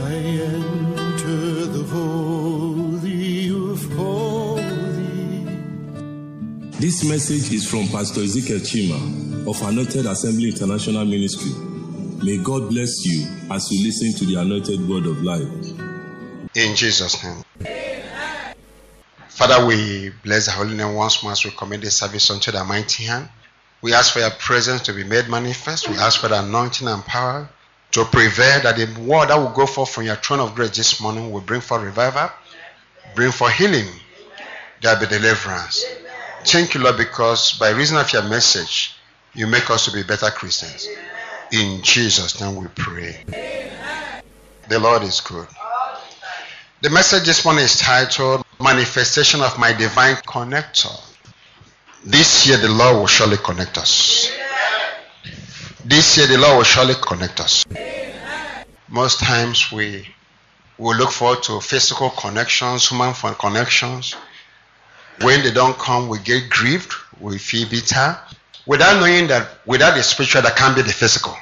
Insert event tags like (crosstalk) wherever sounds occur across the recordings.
I enter the holy of holies. This message is from Pastor Ezekiel Chima of Anointed Assembly International Ministry. May God bless you as you listen to the anointed word of life. In Jesus' name. Father, we bless the holy name once more as we commit this service unto the mighty hand. We ask for your presence to be made manifest. We ask for the anointing and power to prevail that the word that will go forth from your throne of grace this morning will bring for revival, bring for healing, there be deliverance. Thank you, Lord, because by reason of your message, you make us to be better Christians. In Jesus' name we pray. The Lord is good. The message this morning is titled Manifestation of My Divine Connector. This year the Lord will surely connect us. This year the Lord will surely connect us. Most times we will look forward to physical connections, human connections. When they don't come, we get grieved, we feel bitter, without knowing that without the spiritual, there can't be the physical.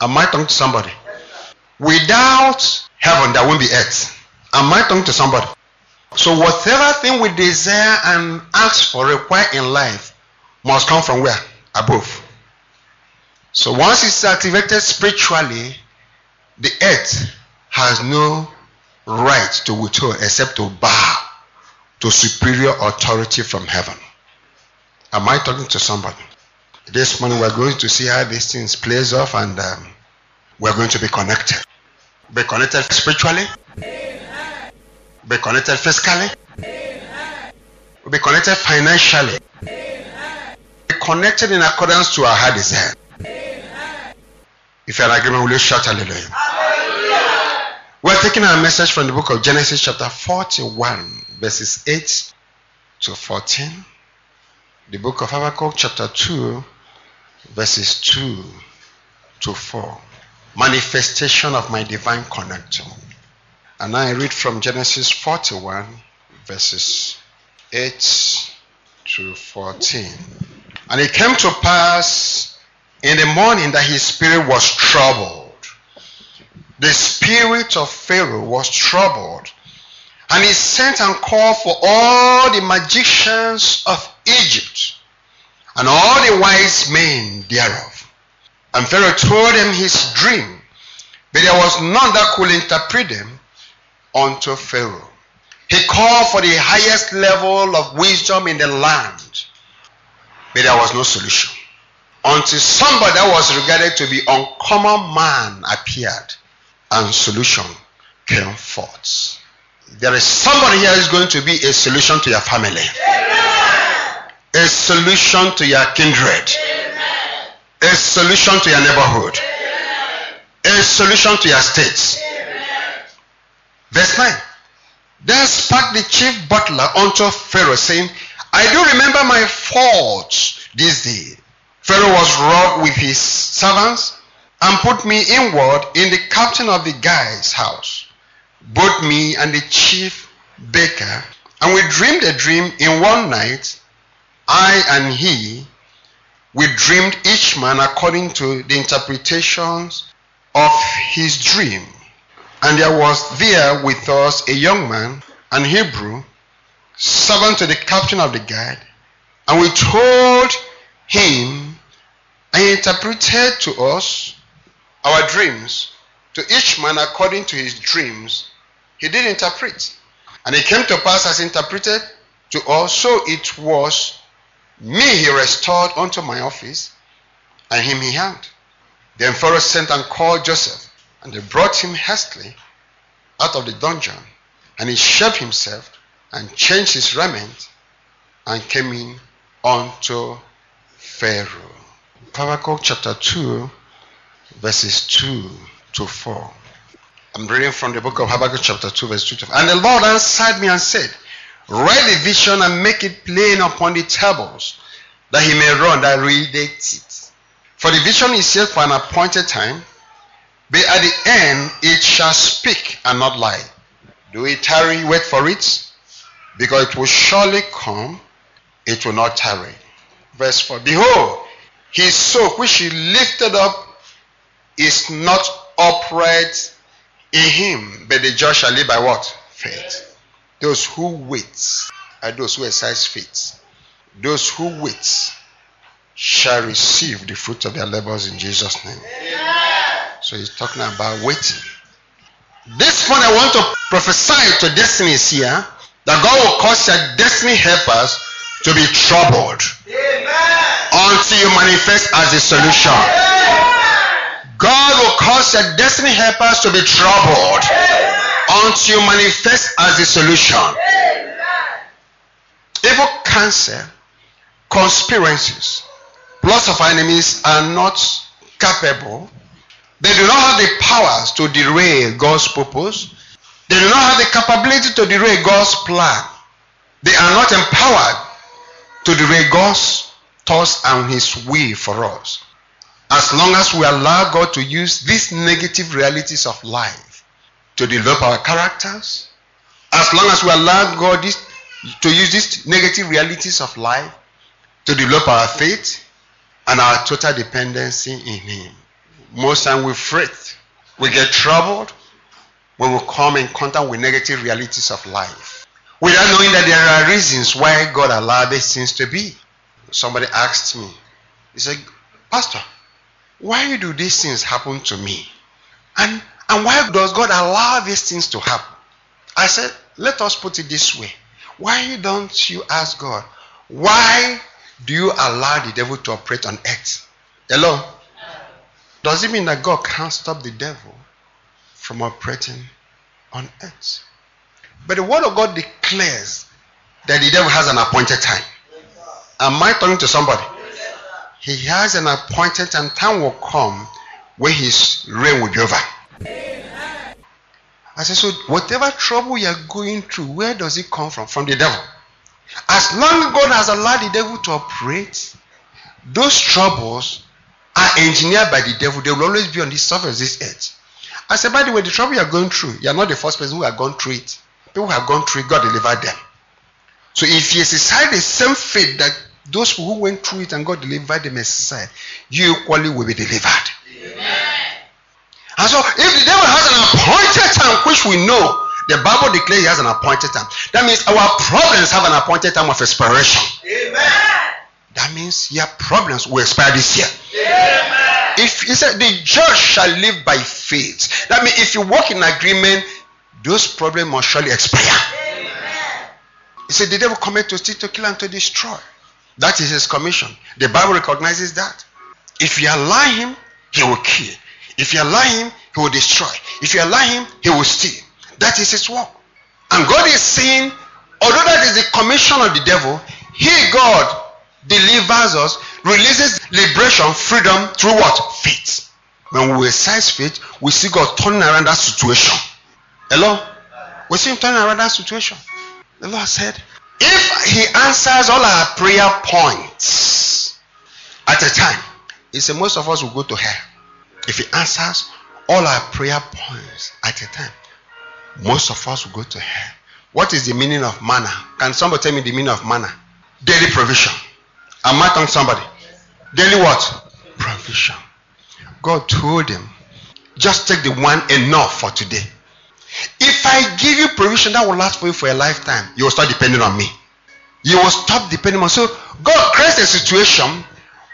Am I talking to somebody? Without heaven, there won't be earth. Am I talking to somebody? So whatever thing we desire and ask for, require in life, must come from where? Above. So once it's activated spiritually, the earth has no right to withhold except to bow to superior authority from heaven. Am I talking to somebody? This morning we're going to see how these things plays off and um, we're going to be connected. Be connected spiritually, be connected physically, we'll be connected financially, be connected in accordance to our heart desire. If you're in agreement, will you shout hallelujah? hallelujah? We're taking our message from the book of Genesis, chapter 41, verses 8 to 14. The book of Habakkuk, chapter 2, verses 2 to 4. Manifestation of my divine connector. And I read from Genesis 41, verses 8 to 14. And it came to pass in the morning that his spirit was troubled. The spirit of Pharaoh was troubled. And he sent and called for all the magicians of Egypt and all the wise men thereof. And Pharaoh told them his dream, but there was none that could interpret them unto Pharaoh. He called for the highest level of wisdom in the land, but there was no solution. Until somebody that was regarded to be uncommon man appeared, and solution came forth. There is somebody here who's going to be a solution to your family, Amen. a solution to your kindred, Amen. a solution to your neighborhood, Amen. a solution to your states. Verse 9. Then spake the chief butler unto Pharaoh, saying, I do remember my faults this day. Pharaoh was wroth with his servants and put me inward in the captain of the guy's house, both me and the chief baker. And we dreamed a dream in one night, I and he. We dreamed each man according to the interpretations of his dream. And there was there with us a young man, an Hebrew, servant to the captain of the guard. And we told him, and he interpreted to us our dreams, to each man according to his dreams. He did interpret. And it came to pass as interpreted to us, so it was me he restored unto my office, and him he hanged. Then Pharaoh sent and called Joseph and they brought him hastily out of the dungeon, and he shaved himself and changed his raiment and came in unto Pharaoh. Habakkuk chapter 2, verses 2 to 4. I'm reading from the book of Habakkuk chapter 2, verse 2 to 4. And the Lord answered me and said, Write the vision and make it plain upon the tables, that he may run that readeth it. For the vision is yet for an appointed time, but at the end it shall speak and not lie. Do it tarry, wait for it, because it will surely come, it will not tarry. Verse 4 Behold, his soul which he lifted up is not upright in him, but the just shall live by what? Faith. Those who wait are those who exercise faith. Those who wait shall receive the fruit of their labors in Jesus' name. So he's talking about waiting. This one I want to prophesy to destinies here that God will cause your destiny helpers to be troubled Amen. Until you manifest as a solution. God will cause your destiny helpers to be troubled until you manifest as a solution. Evil cancer, conspiracies, plots of enemies are not capable. They do not have the powers to derail God's purpose they do not have the capability to derail God's plan. They are not empowered to derail God's thoughts and His will for us. As long as we allow God to use these negative realities of life to develop our characters, as long as we allow God this, to use these negative realities of life to develop our faith and our total dependency in Him, most time we fret, we get troubled, when we come in contact with negative realities of life without knowing that there are reasons why God allowed these things to be. Somebody asked me, he said, Pastor, why do these things happen to me? And, and why does God allow these things to happen? I said, let us put it this way. Why don't you ask God, why do you allow the devil to operate on earth? Hello? Does it mean that God can't stop the devil? from operating on earth. But the word of God declares that the devil has an appointed time. Am I talking to somebody? He has an appointed time. Time will come when his reign will be over. I said, so whatever trouble you are going through, where does it come from? From the devil. As long God has allowed the devil to operate, those troubles are engineered by the devil. They will always be on the surface this earth. I said, by the way, the trouble you are going through, you are not the first person who have gone through it. People who have gone through it, God delivered them. So if you exercise the same faith that those who went through it and God delivered them exercise, you equally will be delivered. Amen. And so if the devil has an appointed time, which we know, the Bible declares he has an appointed time. That means our problems have an appointed time of expiration. Amen. That means your problems will expire this year. Amen. If he said the just shall live by faith. That means if you walk in agreement, those problems must surely expire. Amen. He said the devil cometh to steal, to kill, and to destroy. That is his commission. The Bible recognizes that. If you allow him, he will kill. If you allow him, he will destroy. If you allow him, he will steal. That is his work. And God is saying, although that is the commission of the devil, he, God, delivers us, releases liberation, freedom through what? Faith. When we exercise faith, we see God turning around that situation. Hello? We see Him turning around that situation. The Lord said, if He answers all our prayer points at a time, He said most of us will go to hell. If He answers all our prayer points at a time, most of us will go to hell. What is the meaning of manna? Can somebody tell me the meaning of manna? Daily provision. Am I talking somebody? Daily what? Provision. God told him, just take the one enough for today. If I give you provision that will last for you for a lifetime, you will start depending on me. You will stop depending on. So God creates a situation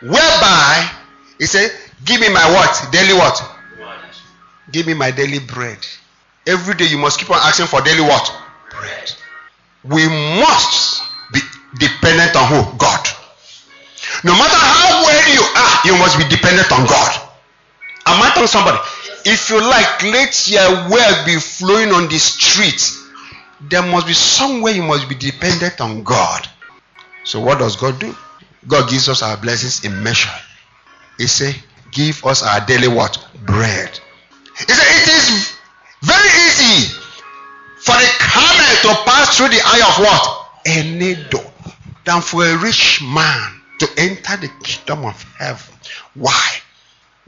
whereby He said, "Give me my what? Daily what? Give me my daily bread." Every day you must keep on asking for daily what? Bread. We must be dependent on who? God. No matter how well you are, you must be dependent on God. Am I telling somebody? If you like, let your well be flowing on the street. There must be somewhere you must be dependent on God. So what does God do? God gives us our blessings in measure. He say, give us our daily what? Bread. He said, it is very easy for a camel to pass through the eye of what? A needle than for a rich man to enter the kingdom of heaven. Why?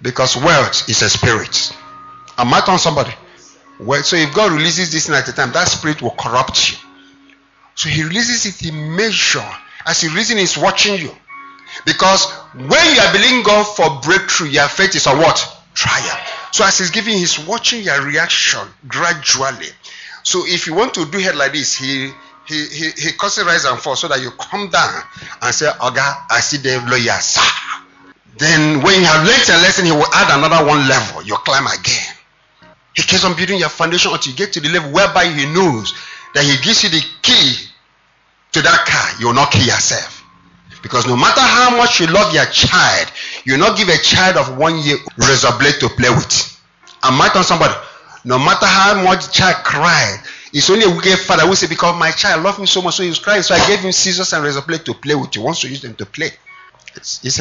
Because wealth is a spirit. Am I telling somebody? Well, so if God releases this thing at a time, that spirit will corrupt you. So he releases it in measure. As he reason is watching you. Because when you are believing God for breakthrough, your faith is a what? Trial. So as he's giving, he's watching your reaction gradually. So if you want to do it like this, he he he, he causes rise and fall so that you come down and say, Oga, I see the lawyer, sir. Then when you have learned a lesson, he will add another one level. You climb again. He keeps on building your foundation until you get to the level whereby he knows that he gives you the key to that car. You will not kill yourself. Because no matter how much you love your child, you will not give a child of one year razor blade to play with. I might on somebody. No matter how much the child cries, it's only a wicked father who say, Because my child loved me so much, so he was crying. So I gave him scissors and razor blade to play with. He wants to use them to play. It's,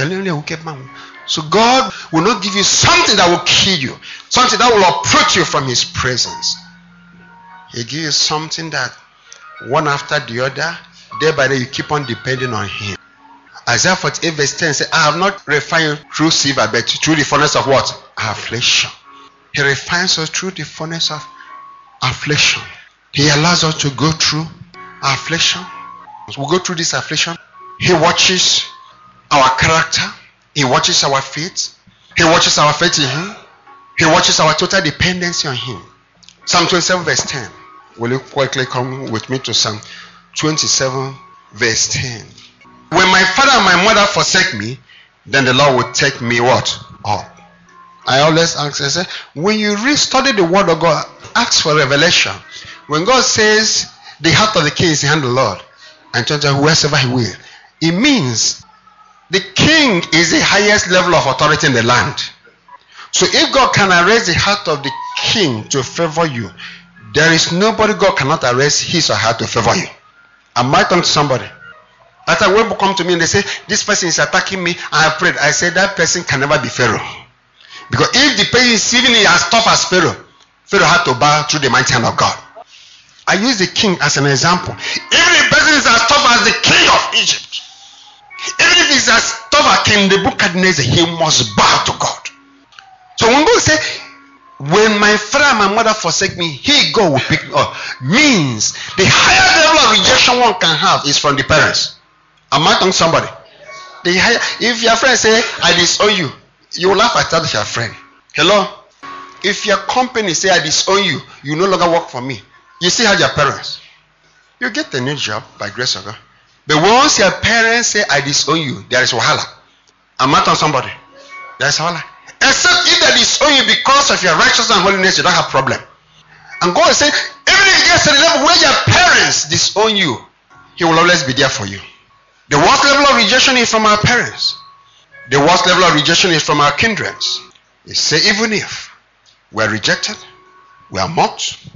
man. So God will not give you something that will kill you, something that will uproot you from His presence. He gives you something that one after the other, day by day, you keep on depending on Him. Isaiah 48 verse 10 says, I have not refined through silver, but through the furnace of what? Affliction. He refines us through the furnace of affliction. He allows us to go through affliction. We go through this affliction. He watches our character. He watches our faith. He watches our faith in Him. He watches our total dependency on Him. Psalm 27, verse 10. Will you quickly come with me to Psalm 27, verse 10? When my father and my mother forsake me, then the Lord will take me what? Up. I always ask, I say, when you read, study the word of God, ask for revelation. When God says the heart of the king is the hand of the Lord, and turns out wherever he will, it means the king is the highest level of authority in the land. So if God can arrest the heart of the king to favor you, there is nobody God cannot arrest his or her to favor you. I might talk to somebody. After when people come to me and they say, This person is attacking me, I have prayed. I say that person can never be Pharaoh. Because if the person is even as tough as Pharaoh, Pharaoh had to bow through the mighty hand of God. I use the king as an example. Even the person is as tough as the king of Egypt, even if he's as tough as Nebuchadnezzar, he must bow to God. So when God say, when my father and my mother forsake me, he God will pick me up. Means the higher level of rejection one can have is from the parents. Am I talking somebody? The higher, if your friend say, I disown you, you will laugh at that your friend. Hello? If your company say I disown you, you no longer work for me. You still have your parents. You get a new job by grace of God. But once your parents say I disown you, there is wahala. I'm not on somebody. There is wahala. Except if they disown you because of your righteousness and holiness, you don't have problem. And God is saying, even if it gets to the level where your parents disown you, He will always be there for you. The worst level of rejection is from our parents. The worst level of rejection is from our kindreds. They say, even if we are rejected, we are mocked,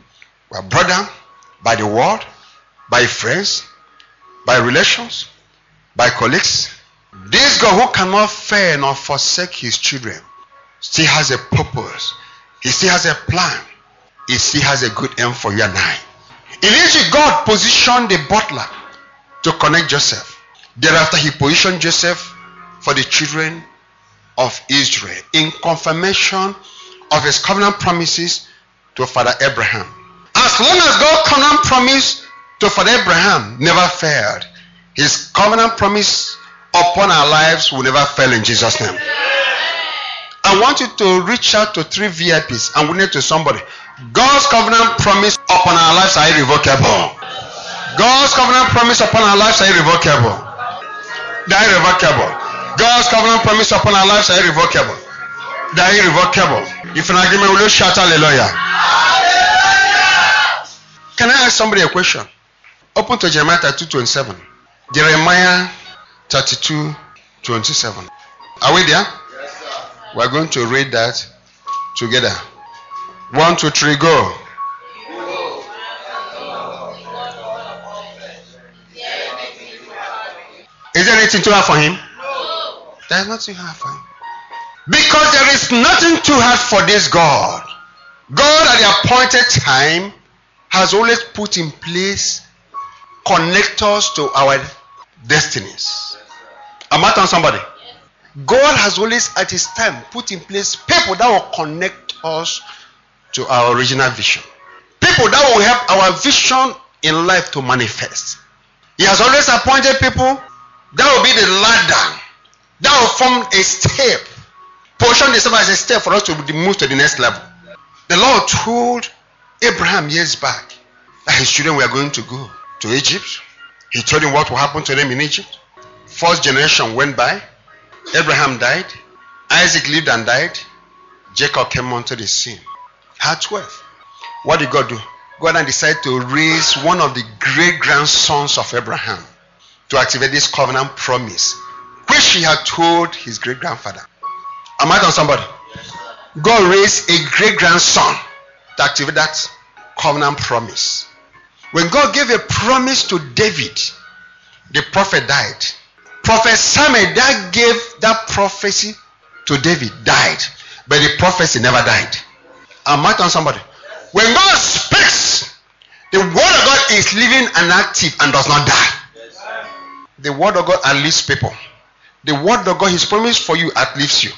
we are brought down by the world, by friends, by relations, by colleagues, this God who cannot fail nor forsake his children still has a purpose. He still has a plan. He still has a good aim for you and I. Initially, God positioned the butler to connect Joseph. Thereafter, he positioned Joseph for the children of Israel in confirmation of his covenant promises to Father Abraham. As long as God covenant promise to Father Abraham never failed, his covenant promise upon our lives will never fail in Jesus' name. I want you to reach out to three VIPs and witness to somebody. God's covenant promise upon our lives are irrevocable. God's covenant promise upon our lives are irrevocable. They are irrevocable. God's covenant promise upon our lives are irrevocable. They are irrevocable. If an agreement, will you shout hallelujah? Can I ask somebody a question? Open to Jeremiah 32 27. Jeremiah 32 27. Are we there? Yes, sir. We're going to read that together. One, two, three, go. Is there anything too hard for him? No. There's nothing hard for him. Because there is nothing too hard for this God. God at the appointed time has always put in place connectors to our destinies. Am I telling somebody? God has always at his time put in place people that will connect us to our original vision. People that will help our vision in life to manifest. He has always appointed people that will be the ladder that will form a step position themselves as a step for us to move to the next level. The Lord told Abraham years back that his children were going to go to Egypt. He told him what will happen to them in Egypt. First generation went by. Abraham died. Isaac lived and died. Jacob came onto the scene. Had 12. What did God do? God decided to raise one of the great grandsons of Abraham to activate this covenant promise, which he had told his great grandfather. Am I on somebody? God raised a great grandson to activate that covenant promise. When God gave a promise to David, the prophet died. Prophet Samuel that gave that prophecy to David died, but the prophecy never died. Am I on somebody? When God speaks, the word of God is living and active and does not die. The word of God outlives people. The word of God, His promise for you outlives you.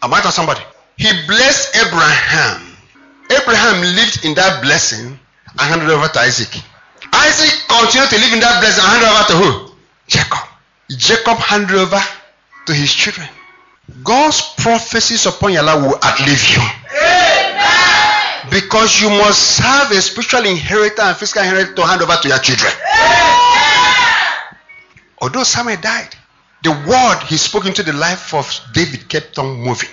Am I on somebody? He blessed Abraham. Abraham lived in that blessing and handed over to Isaac. Isaac continued to live in that blessing and handed over to who? Jacob. Jacob handed over to his children. God's prophecies upon your life will outlive you. Amen. Because you must have a spiritual inheritance and physical inheritance to hand over to your children. Amen. Although Samuel died, the word he spoke into the life of David kept on moving.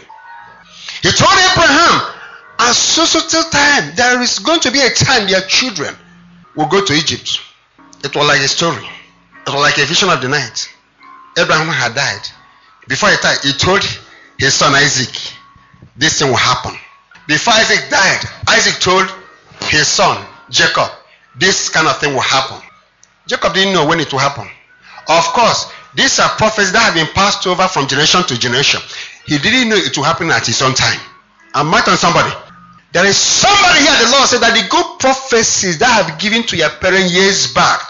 He told Abraham, at so so till time, there is going to be a time your children will go to Egypt. It was like a story. It was like a vision of the night. Abraham had died. Before he died, he told his son Isaac, this thing will happen. Before Isaac died, Isaac told his son Jacob, this kind of thing will happen. Jacob didn't know when it will happen. Of course, these are prophecies that have been passed over from generation to generation. He didn't know it will happen at his own time. I'm might on somebody. There is somebody here, the Lord said that the good prophecies that I have given to your parents years back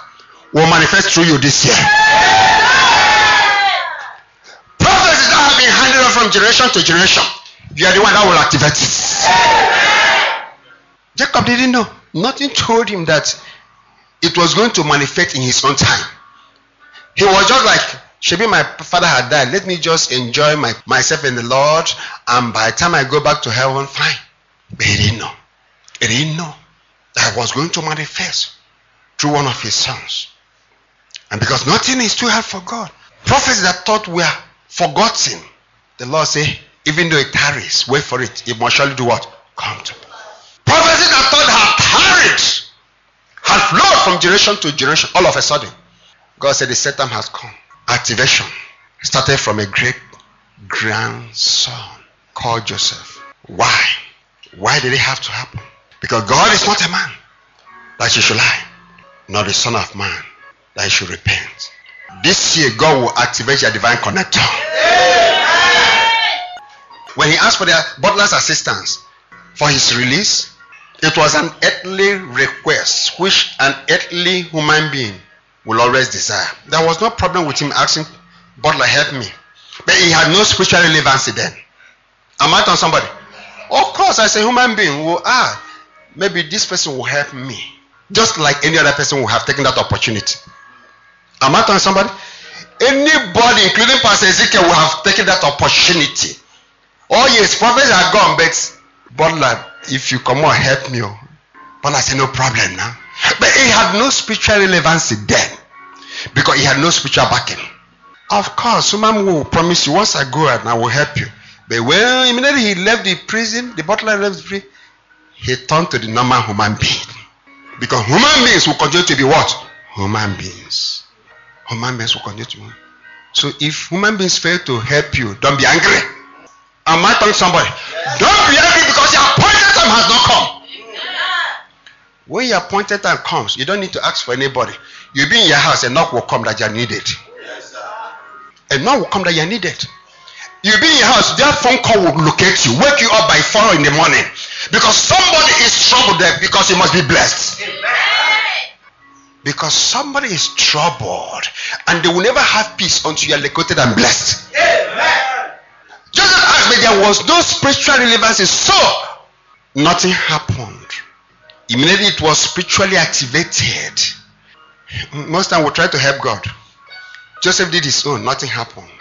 will manifest through you this year. Prophecies that have been handed on from generation to generation, you are the one that will activate it. Jacob didn't know. Nothing told him that it was going to manifest in his own time. He was just like, Maybe my father had died. Let me just enjoy my, myself in the Lord. And by the time I go back to heaven, fine. He didn't know. He didn't know that was going to manifest through one of his sons. And because nothing is too hard for God. Prophets that thought were forgotten. The Lord say, even though it tarries, wait for it. It must surely do what? Come to pass. Prophecies that thought had tarried, had flowed from generation to generation, all of a sudden. God said the set time has come activation started from a great grandson called Joseph. Why? Why did it have to happen? Because God is not a man that he should lie, nor the son of man that he should repent. This year, God will activate your divine connector. When he asked for the butler's assistance for his release, it was an earthly request which an earthly human being will always desire. There was no problem with him asking, Butler, help me. But he had no spiritual relevancy then. Am I on somebody? Of course, as a human being, will ah, maybe this person will help me. Just like any other person will have taken that opportunity. Am I on somebody? Anybody, including Pastor Ezekiel, will have taken that opportunity. Oh yes, prophets are gone, but Butler, if you come on, help me. Oh. Butler said, no problem now. But he had no spiritual relevancy then because he had no spiritual backing. Of course, someone will promise you once I go out, I will help you. But when immediately he left the prison, the butler left the prison, he turned to the normal human being. Because human beings will continue to be what? Human beings. Human beings will continue to be. So if human beings fail to help you, don't be angry. Am I telling somebody? Don't be angry because your appointed time has not come. When your appointed time comes, you don't need to ask for anybody. You'll be in your house, a knock will come that you're needed. A knock will come that you're needed. You'll be in your house, that phone call will locate you, wake you up by four in the morning. Because somebody is troubled there because you must be blessed. Because somebody is troubled and they will never have peace until you are located and blessed. Amen. Just as me, there was no spiritual relevancy, so nothing happened. Immediately it was spiritually activated. Most time we try to help God. Joseph did his own, nothing happened.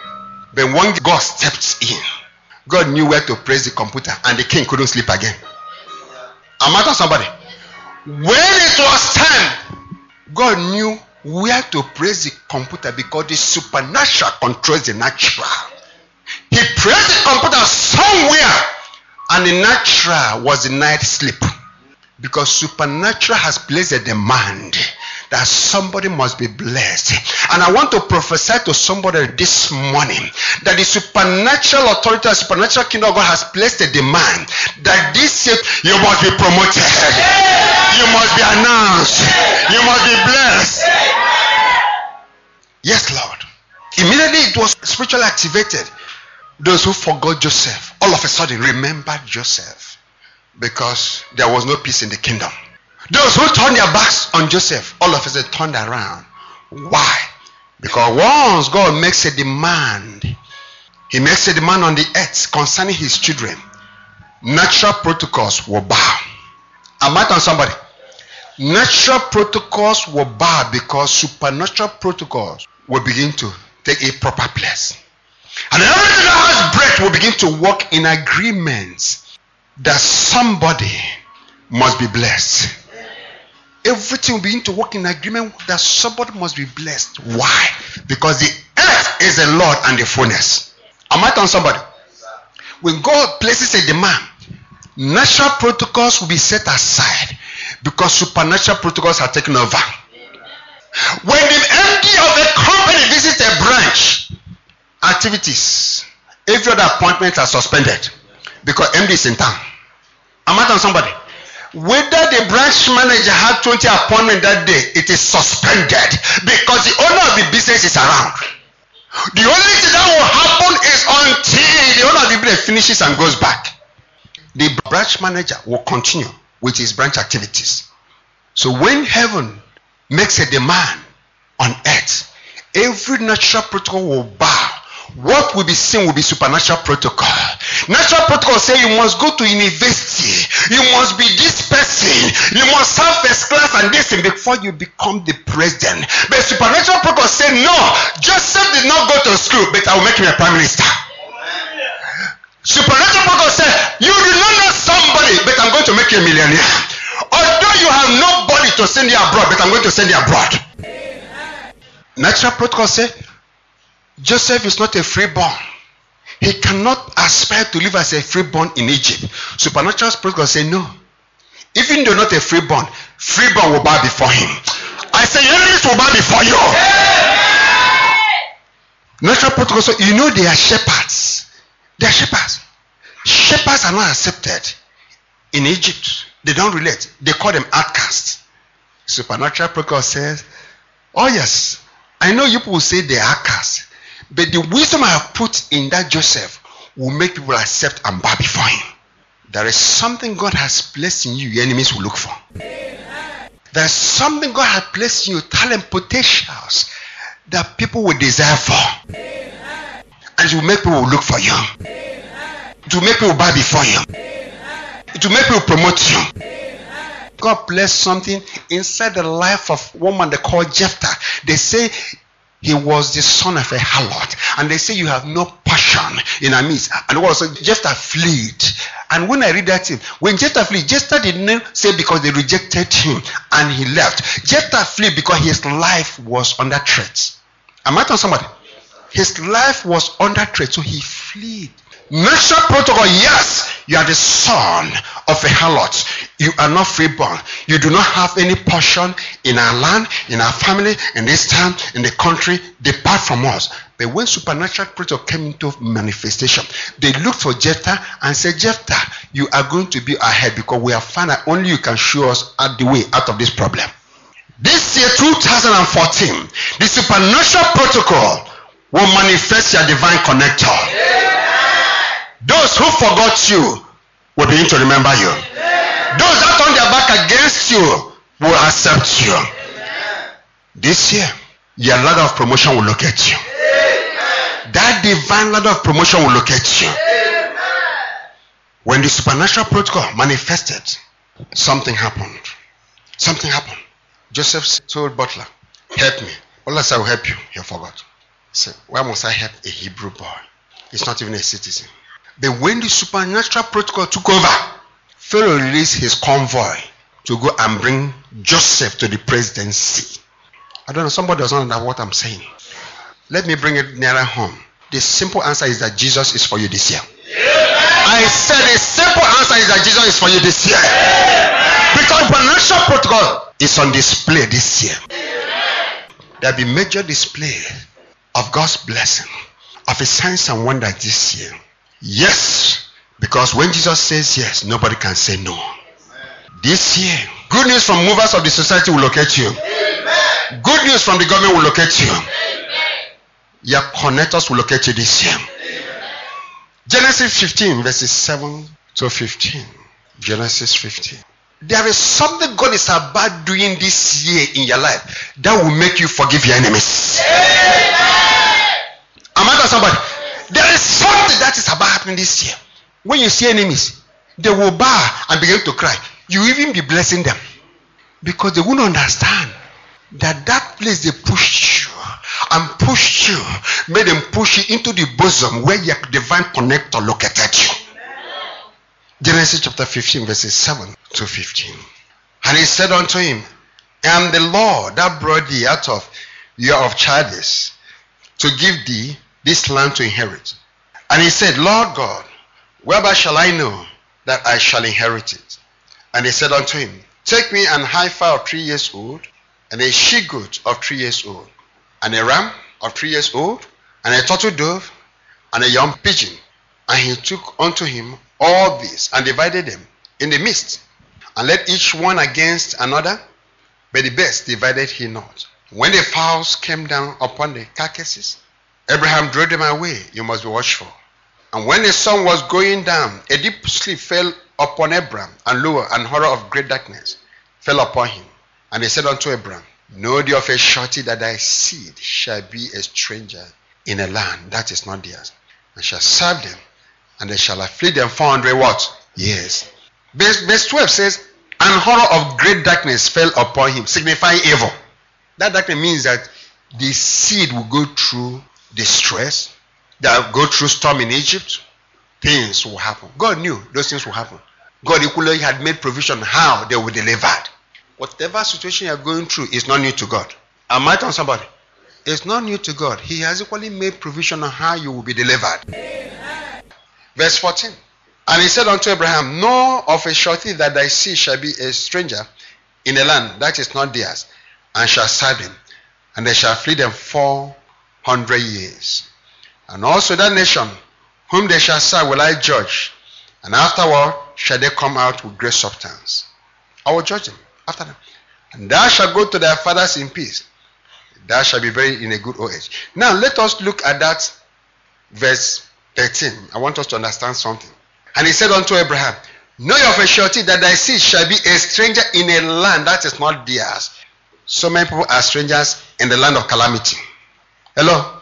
But when God stepped in, God knew where to press the computer, and the king couldn't sleep again. Am I talking somebody? When it was time, God knew where to praise the computer because the supernatural controls the natural. He pressed the computer somewhere, and the natural was the night sleep because supernatural has placed a demand that somebody must be blessed. And I want to prophesy to somebody this morning that the supernatural authority, the supernatural kingdom of God has placed a demand that this year you must be promoted, you must be announced, you must be blessed. Yes, Lord. Immediately it was spiritually activated. Those who forgot Joseph, all of a sudden remembered Joseph because there was no peace in the kingdom. Those who turned their backs on Joseph, all of a sudden turned around. Why? Because once God makes a demand, He makes a demand on the earth concerning His children, natural protocols will bow. Am I on somebody? Natural protocols will bow because supernatural protocols will begin to take a proper place. And everything that has breath will begin to work in agreements that somebody must be blessed everything will begin to work in agreement that somebody must be blessed. Why? Because the earth is the Lord and the fullness. Am I telling somebody? When God places a demand, natural protocols will be set aside because supernatural protocols are taken over. When the MD of a company visits a branch, activities, every other appointment are suspended because MD is in town. Am I telling somebody? Whether the branch manager had 20 appointment that day it is suspended because the owner of the business is around. The only thing that will happen is until the owner of the business finishes and goes back the branch manager will continue with his branch activities. So when heaven makes a demand on earth every natural protocol will bow. What will be seen will be supernatural protocol. Natural protocol say you must go to university, you must be this person, you must have first class and this thing before you become the president. But supernatural protocol say no. Joseph did not go to school, but I will make him a prime minister. Supernatural protocol say you do not know somebody, but I'm going to make you a millionaire. Although you have nobody to send you abroad, but I'm going to send you abroad. Natural protocol say Joseph is not a freeborn. He cannot aspire to live as a freeborn in Egypt. Supernatural spirit God say no. Even though not a freeborn, freeborn will bow before him. I say enemies will bow before you. Natural protocol, so you know they are shepherds. They are shepherds. Shepherds are not accepted in Egypt. They don't relate. They call them outcasts. Supernatural protocol says, Oh yes, I know you people say they are outcasts. But the wisdom I have put in that Joseph will make people accept and bow before him. There is something God has placed in you, your enemies will look for. There's something God has placed in you, talent, potentials that people will desire for. And it will make people look for you. Will make people bow before you. It will make people promote you. God bless something inside the life of woman they call Jephthah. They say he was the son of a harlot. And they say you have no passion in our midst. And also Jephthah fled. And when I read that when Jephthah fled, Jephthah didn't say because they rejected him and he left. Jephthah fled because his life was under threat. Am I telling somebody? His life was under threat, so he fled. Natural protocol, yes, you are the son of a harlot. You are not freeborn. You do not have any portion in our land, in our family, in this town, in the country. Depart from us. But when supernatural protocol came into manifestation, they looked for Jephthah and said, Jephthah, you are going to be ahead because we have found that only you can show us the way out of this problem. This year, 2014, the supernatural protocol will manifest your divine connector. Yeah. Those who forgot you will begin to remember you. Those that turn their back against you will accept you. This year, your ladder of promotion will locate you. That divine ladder of promotion will locate you. When the supernatural protocol manifested, something happened. Something happened. Joseph told Butler, Help me. Said, I will help you. He forgot. He said, Why must I help a Hebrew boy? He's not even a citizen. But when the supernatural protocol took over, Pharaoh released his convoy to go and bring Joseph to the presidency. I don't know, somebody doesn't know what I'm saying. Let me bring it nearer home. The simple answer is that Jesus is for you this year. I said the simple answer is that Jesus is for you this year. Because the supernatural protocol is on display this year. There'll be major display of God's blessing, of his signs and wonders this year. Yes, because when Jesus says yes, nobody can say no. This year, good news from movers of the society will locate you. Good news from the government will locate you. Your connectors will locate you this year. Genesis 15, verses 7 to 15. Genesis 15. There is something God is about doing this year in your life that will make you forgive your enemies. Amen. Am I somebody? There is something that is about happening this year. When you see enemies, they will bow and begin to cry. You even be blessing them because they won't understand that that place they pushed you and pushed you made them push you into the bosom where your divine connector located you. Genesis chapter 15, verses 7 to 15. And he said unto him, I am the Lord that brought thee out of Ur of Chaldees to give thee this land to inherit. And he said, Lord God, whereby shall I know that I shall inherit it? And he said unto him, Take me an heifer of three years old, and a she goat of three years old, and a ram of three years old, and a turtle dove, and a young pigeon. And he took unto him all these and divided them in the midst, and let each one against another, but the best divided he not. When the fowls came down upon the carcasses, Abraham drove them away. You must be watchful. And when the sun was going down, a deep sleep fell upon Abraham, and lo, an horror of great darkness fell upon him. And he said unto Abraham, Know thee of a surety that thy seed shall be a stranger in a land that is not theirs, and shall serve them and they shall afflict them 400 what? Years. Verse, verse 12 says, An horror of great darkness fell upon him, signifying evil. That darkness means that the seed will go through distress, that go through storm in Egypt. Things will happen. God knew those things will happen. God equally had made provision how they be delivered. Whatever situation you are going through is not new to God. Am I telling somebody? It's not new to God. He has equally made provision on how you will be delivered. Verse 14. And he said unto Abraham, Know of a surety that thy seed shall be a stranger in a land that is not theirs, and shall serve him, and they shall flee them four hundred years. And also that nation whom they shall serve will I judge, and afterward shall they come out with great substance. I will judge them after them. And thou shalt go to thy fathers in peace. Thou shalt be buried in a good old age. Now let us look at that verse 13. I want us to understand something. And he said unto Abraham, Know of a surety that thy seed shall be a stranger in a land that is not theirs. So many people are strangers in the land of calamity. Hello?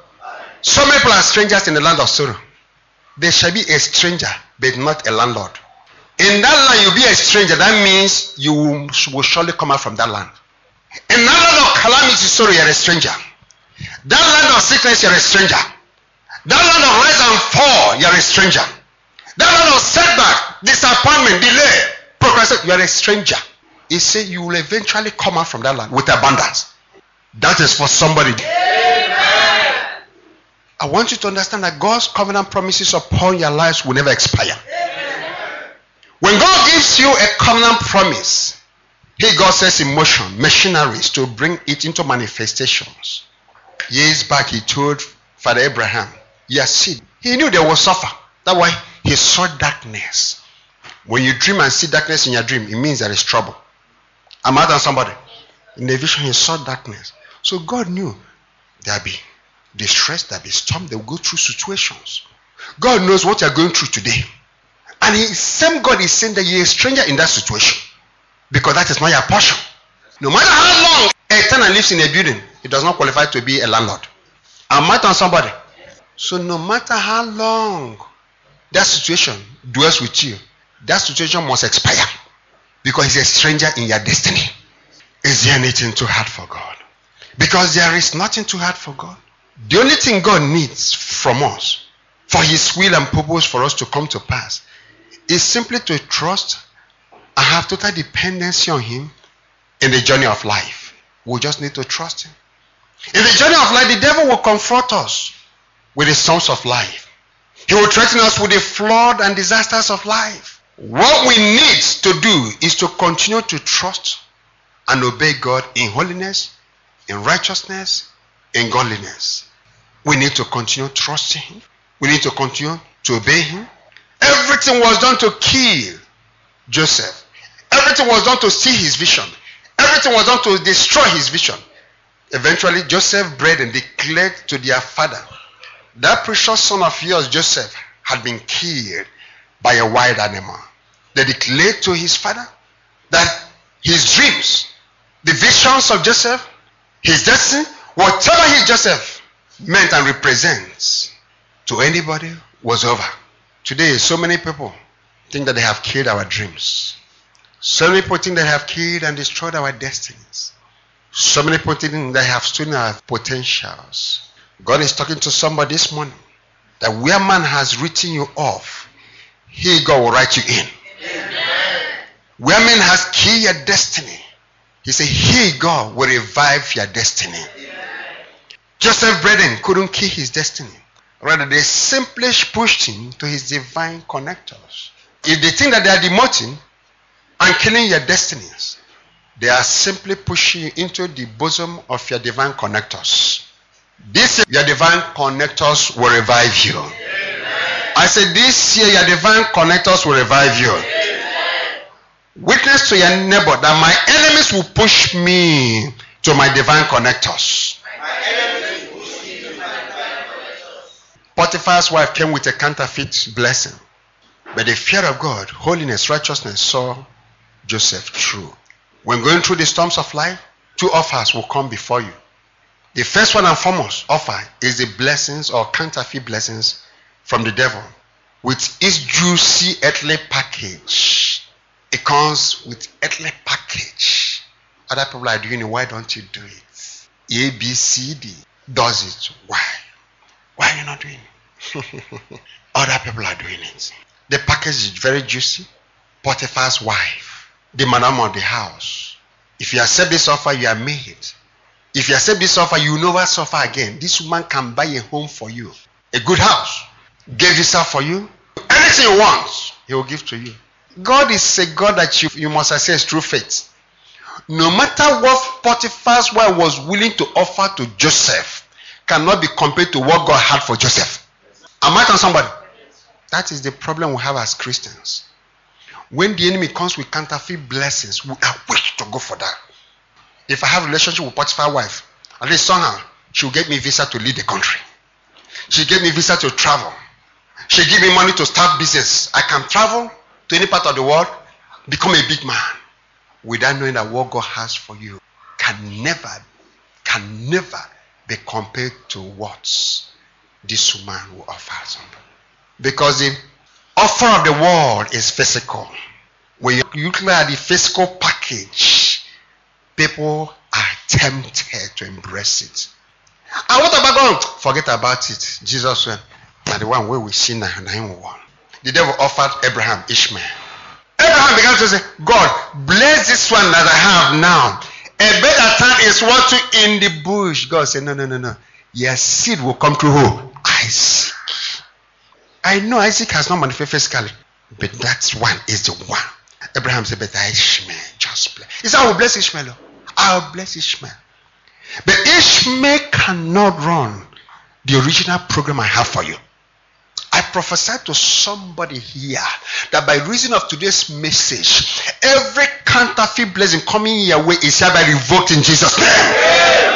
So many people are strangers in the land of sorrow. There shall be a stranger, but not a landlord. In that land, you'll be a stranger. That means you will surely come out from that land. In that land of calamity, sorrow, you're a stranger. That land of sickness, you're a stranger. That land of rise and fall, you are a stranger. That land of setback, disappointment, delay, procrastination, you are a stranger. He said you will eventually come out from that land with abundance. That is for somebody. Amen. I want you to understand that God's covenant promises upon your lives will never expire. Amen. When God gives you a covenant promise, He God says in motion machineries to bring it into manifestations. Years back, He told Father Abraham, your seed. He knew they will suffer. That's why he saw darkness. When you dream and see darkness in your dream, it means there is trouble. I'm out somebody. In the vision, he saw darkness. So God knew there'll be distress, stress that they storm, they'll go through situations. God knows what you're going through today. And he, same God is saying that you're a stranger in that situation. Because that is not your portion. No matter how long a tenant lives in a building, it does not qualify to be a landlord. I'm out on somebody. So no matter how long that situation dwells with you, that situation must expire because he's a stranger in your destiny. Is there anything too hard for God? Because there is nothing too hard for God. The only thing God needs from us for his will and purpose for us to come to pass is simply to trust and have total dependency on him in the journey of life. We just need to trust him. In the journey of life, the devil will confront us with the storms of life. He will threaten us with the flood and disasters of life. What we need to do is to continue to trust and obey God in holiness, in righteousness, in godliness. We need to continue trusting Him. We need to continue to obey Him. Everything was done to kill Joseph. Everything was done to see his vision. Everything was done to destroy his vision. Eventually, Joseph bred and declared to their father, That precious son of yours, Joseph, had been killed by a wild animal. They declared to his father that his dreams, the visions of Joseph, his destiny, whatever he Joseph meant and represents to anybody was over. Today, so many people think that they have killed our dreams. So many people think they have killed and destroyed our destinies. So many people think they have stolen our potentials. God is talking to somebody this morning that where man has written you off, he God will write you in. Amen. Where man has killed your destiny, he said, He God will revive your destiny. Joseph Braden couldn't kill his destiny. Rather, they simply pushed him to his divine connectors. If they think that they are demoting and killing your destinies, they are simply pushing you into the bosom of your divine connectors. This year, your divine connectors will revive you. Amen. I said, This year, your divine connectors will revive you. Amen. Witness to your neighbor that my enemies will push me to my divine connectors. Potiphar's wife came with a counterfeit blessing. But the fear of God, holiness, righteousness saw Joseph through. When going through the storms of life, two offers will come before you. The first one and foremost offer is the blessings or counterfeit blessings from the devil with its juicy earthly package. It comes with earthly package. Other people are doing it. Why don't you do it? A, B, C, D does it. Why? Why are you not doing it? (laughs) Other people are doing it. The package is very juicy. Potiphar's wife, the madam of the house. If you accept this offer, you are made. If you accept this offer, you never suffer again. This woman can buy a home for you, a good house, give visa for you, anything you want, he will give to you. God is a God that you, you must access through faith. No matter what Potiphar's wife was willing to offer to Joseph, cannot be compared to what God had for Joseph. Am I telling somebody? That is the problem we have as Christians. When the enemy comes with counterfeit blessings, we are quick to go for that. If I have a relationship with Potiphar's wife, at least somehow she will get me visa to lead the country. She get me visa to travel. She give me money to start business. I can travel to any part of the world, become a big man, without knowing that what God has for you can never, can never be compared to what this woman will offer something. Because the offer of the world is physical. When you look at the physical package, people are tempted to embrace it. And what about God? Forget about it. Jesus said, "Now the one where we see now, one. The devil offered Abraham Ishmael. Abraham began to say, God, bless this one that I have now a better time is watching in the bush. God said, No, no, no, no. Your seed will come through who? Isaac. I know Isaac has not manifested physically, but that one is the one. Abraham said, But Ishmael, just bless. He said, I will bless Ishmael. Oh. I will bless Ishmael. But Ishmael cannot run the original program I have for you. I prophesy to somebody here that by reason of today's message, every counterfeit blessing coming your way is hereby revoked in Jesus' name. Amen.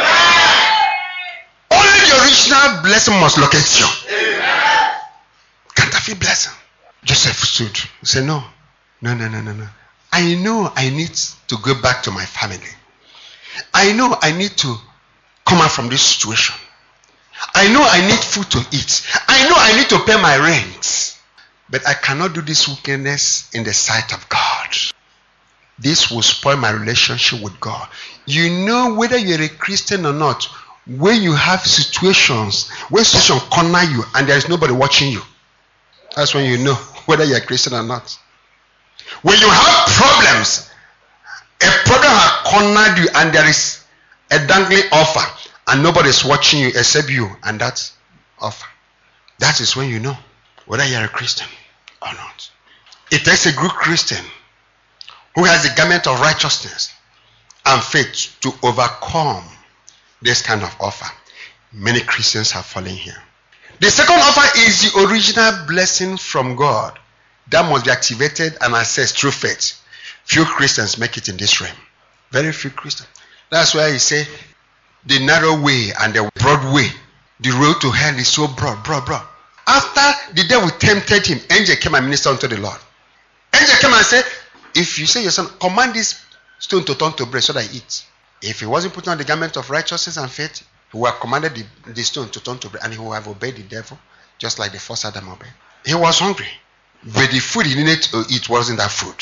Only the original blessing must locate you. Counterfeit blessing. Joseph stood. He said, No, no, no, no, no, no. I know I need to go back to my family. I know I need to come out from this situation. I know I need food to eat. I know I need to pay my rent. But I cannot do this wickedness in the sight of God. This will spoil my relationship with God. You know whether you're a Christian or not, when you have situations, when situation corner you and there is nobody watching you. That's when you know whether you're a Christian or not. When you have problems, a problem has cornered you and there is a dangling offer and nobody is watching you except you and that offer. That is when you know whether you're a Christian or not. It takes a good Christian who has the garment of righteousness and faith to overcome this kind of offer. Many Christians have fallen here. The second offer is the original blessing from God that must be activated and accessed through faith. Few Christians make it in this realm. Very few Christians. That's why he say the narrow way and the broad way, the road to hell is so broad, broad, broad. After the devil tempted him, angel came and ministered unto the Lord. Angel came and said, If you say your son, command this stone to turn to bread so that I eat. If he wasn't putting on the garment of righteousness and faith, he would have commanded the, the stone to turn to bread and he would have obeyed the devil just like the first Adam obeyed. He was hungry, but the food he needed uh, to eat wasn't that food.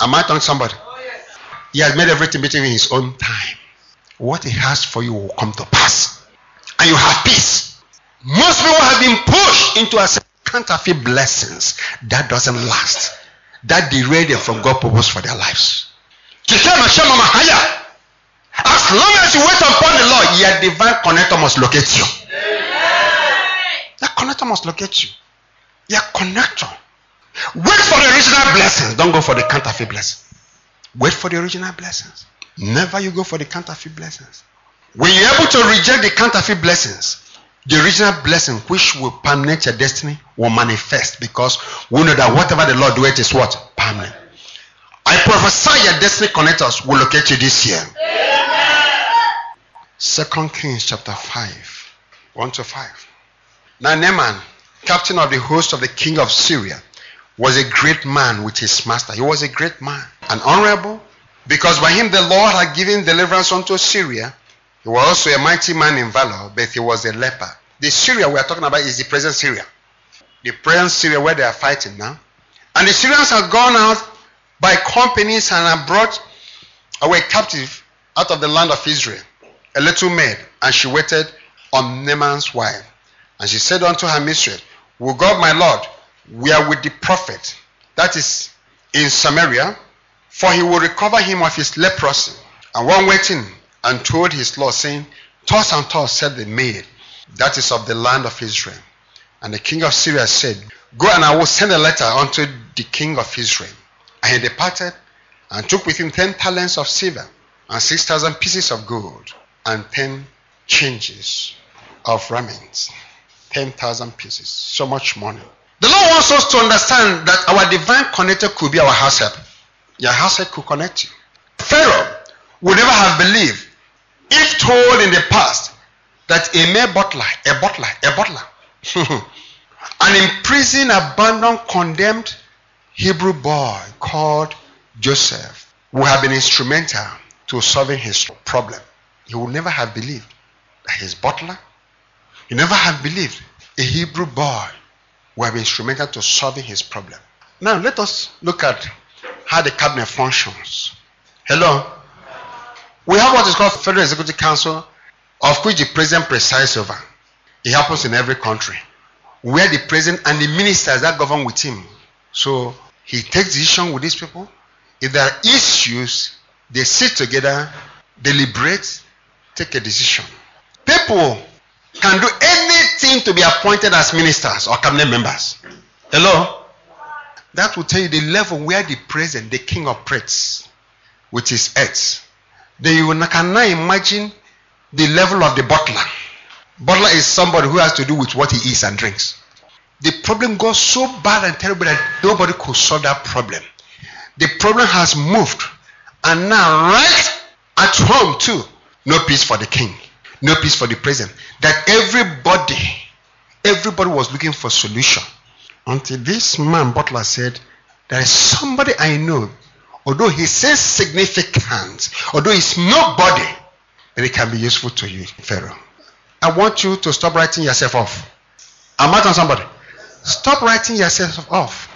Am I telling somebody? Oh, yes. He has made everything between his own time. What he has for you will come to pass. And you have peace. Most people have been pushed into a counterfeit blessings that doesn't last. That derail them from God's purpose for their lives. As long as you wait upon the Lord, your divine connector must locate you. Your connector must locate you. Your connector. Wait for the original blessings. Don't go for the counterfeit blessings. Wait for the original blessings. Never you go for the counterfeit blessings. When you're able to reject the counterfeit blessings, the original blessing which will permanent your destiny will manifest because we know that whatever the Lord doeth is what? Permanent. I prophesy your destiny connectors will locate you this year. Second Kings chapter 5, 1 to 5. Now Naaman, captain of the host of the king of Syria, was a great man with his master. He was a great man, an honorable, because by him the Lord had given deliverance unto Syria. He was also a mighty man in valor, but he was a leper. The Syria we are talking about is the present Syria. The present Syria where they are fighting now. And the Syrians have gone out by companies and have brought away captive out of the land of Israel a little maid, and she waited on Naaman's wife. And she said unto her mistress, Will God my Lord, we are with the prophet, that is in Samaria, for he will recover him of his leprosy. And one waiting and told his Lord, saying, Thus and thus said the maid, that is of the land of Israel. And the king of Syria said, Go and I will send a letter unto the king of Israel. And he departed and took with him ten talents of silver and six thousand pieces of gold and ten changes of. Ten thousand pieces. So much money. The Lord wants us to understand that our divine connector could be our house. Your house could connect you. Pharaoh would never have believed if told in the past that a mere butler, a butler, a butler, (laughs) an imprisoned, abandoned, condemned Hebrew boy called Joseph would have been instrumental to solving his problem. He would never have believed that his butler, he never have believed a Hebrew boy would be instrumental to solving his problem. Now let us look at how the cabinet functions. Hello? We have what is called Federal Executive Council, of which the president presides over. It happens in every country. Where the president and the ministers that govern with him. So he takes decision with these people. If there are issues, they sit together, deliberate, take a decision. People can do anything to be appointed as ministers or cabinet members. Hello? That will tell you the level where the president, the king operates with his heads. Then you can now imagine the level of the butler. Butler is somebody who has to do with what he eats and drinks. The problem got so bad and terrible that nobody could solve that problem. The problem has moved. And now, right at home, too, no peace for the king, no peace for the president. That everybody, everybody was looking for solution. Until this man Butler said, There is somebody I know, although he says significant, although he's nobody, but it can be useful to you, Pharaoh. I want you to stop writing yourself off. I'm not on somebody. Stop writing yourself off.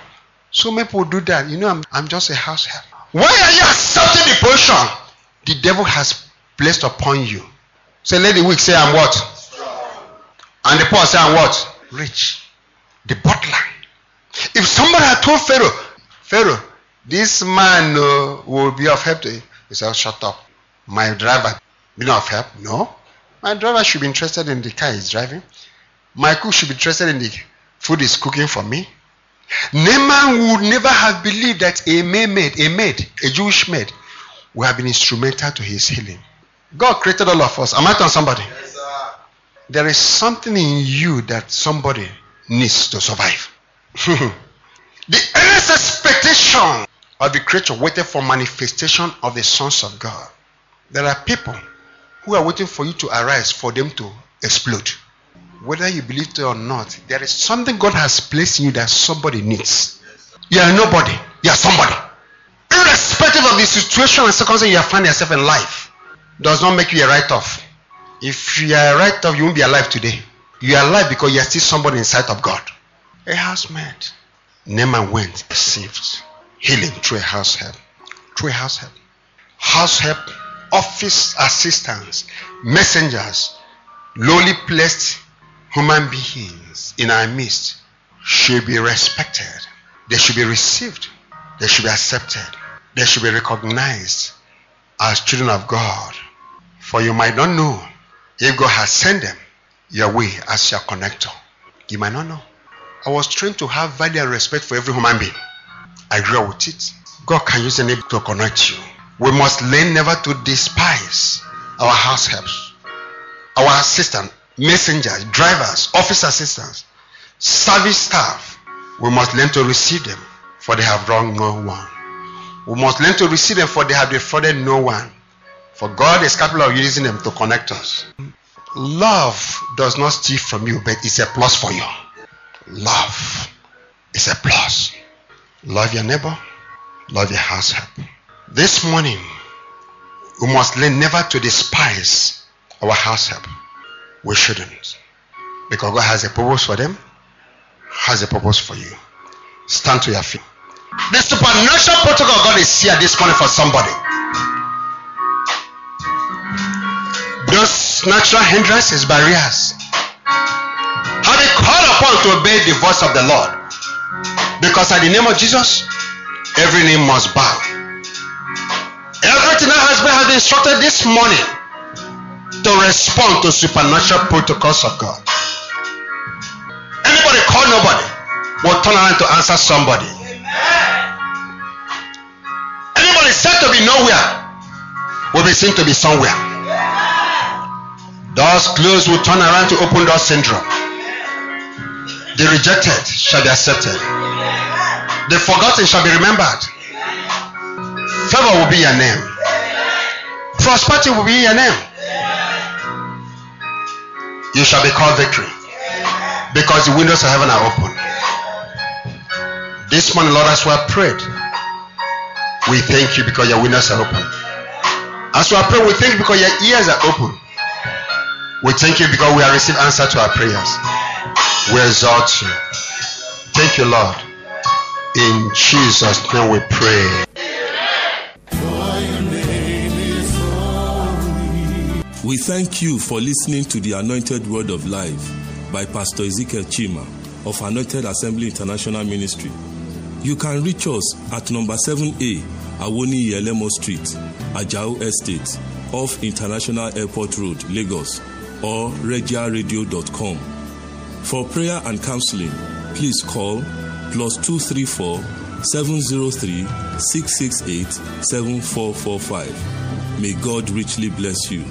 So many people do that. You know, I'm, I'm just a house help. Why are you accepting the position the devil has placed upon you Say, let the weak say, I'm what? Strong. And the poor say, I'm what? Rich. The butler. If somebody had told Pharaoh, Pharaoh, this man uh, will be of help to you. He said, shut up. My driver, be not of help? No. My driver should be interested in the car he's driving. My cook should be interested in the food he's cooking for me. Naaman would never have believed that a maid, a maid, a Jewish maid, would have been instrumental to his healing. God created all of us. Am I telling somebody? Yes, there is something in you that somebody needs to survive. (laughs) the earnest expectation of the creature waiting for manifestation of the sons of God. There are people who are waiting for you to arise for them to explode. Whether you believe it or not, there is something God has placed in you that somebody needs. You are nobody, you are somebody. Irrespective of the situation and circumstance you find yourself in life, does not make you a write off. If you are a write off, you won't be alive today. You are alive because you are still somebody in sight of God. A housemaid. Naaman went, received healing through a house help. Through a house help. House help, office assistants, messengers, lowly placed human beings in our midst should be respected. They should be received. They should be accepted. They should be recognized as children of God. For you might not know if God has sent them your way as your connector. You might not know. I was trained to have value and respect for every human being. I grew up with it. God can use any to connect you. We must learn never to despise our house helps, our assistant, messengers, drivers, office assistants, service staff. We must learn to receive them, for they have wronged no one. We must learn to receive them, for they have defrauded no one. For God is capable of using them to connect us. Love does not steal from you, but it's a plus for you. Love is a plus. Love your neighbor, love your house help. This morning, we must learn never to despise our house help. We shouldn't. Because God has a purpose for them, has a purpose for you. Stand to your feet. The supernatural protocol God is here this morning for somebody. Natural hindrances, barriers, have been called upon to obey the voice of the Lord. Because at the name of Jesus, every name must bow. Everything has been, has been instructed this morning to respond to supernatural protocols of God. Anybody call nobody will turn around to answer somebody. Amen. Anybody said to be nowhere will be seen to be somewhere. Doors closed will turn around to open door syndrome. The rejected shall be accepted. The forgotten shall be remembered. Favor will be your name. Prosperity will be your name. You shall be called victory. Because the windows of heaven are open. This morning, Lord, as we have prayed, we thank you because your windows are open. As we have prayed, we thank you because your ears are open. We thank you because we have received answer to our prayers. We exalt you. Thank you, Lord. In Jesus' name we pray. We thank you for listening to the Anointed Word of Life by Pastor Ezekiel Chima of Anointed Assembly International Ministry. You can reach us at number 7A Awoni Yelemo Street, Ajao Estate, off International Airport Road, Lagos or regiaradio.com. For prayer and counseling, please call plus 234 703 668 7445. May God richly bless you.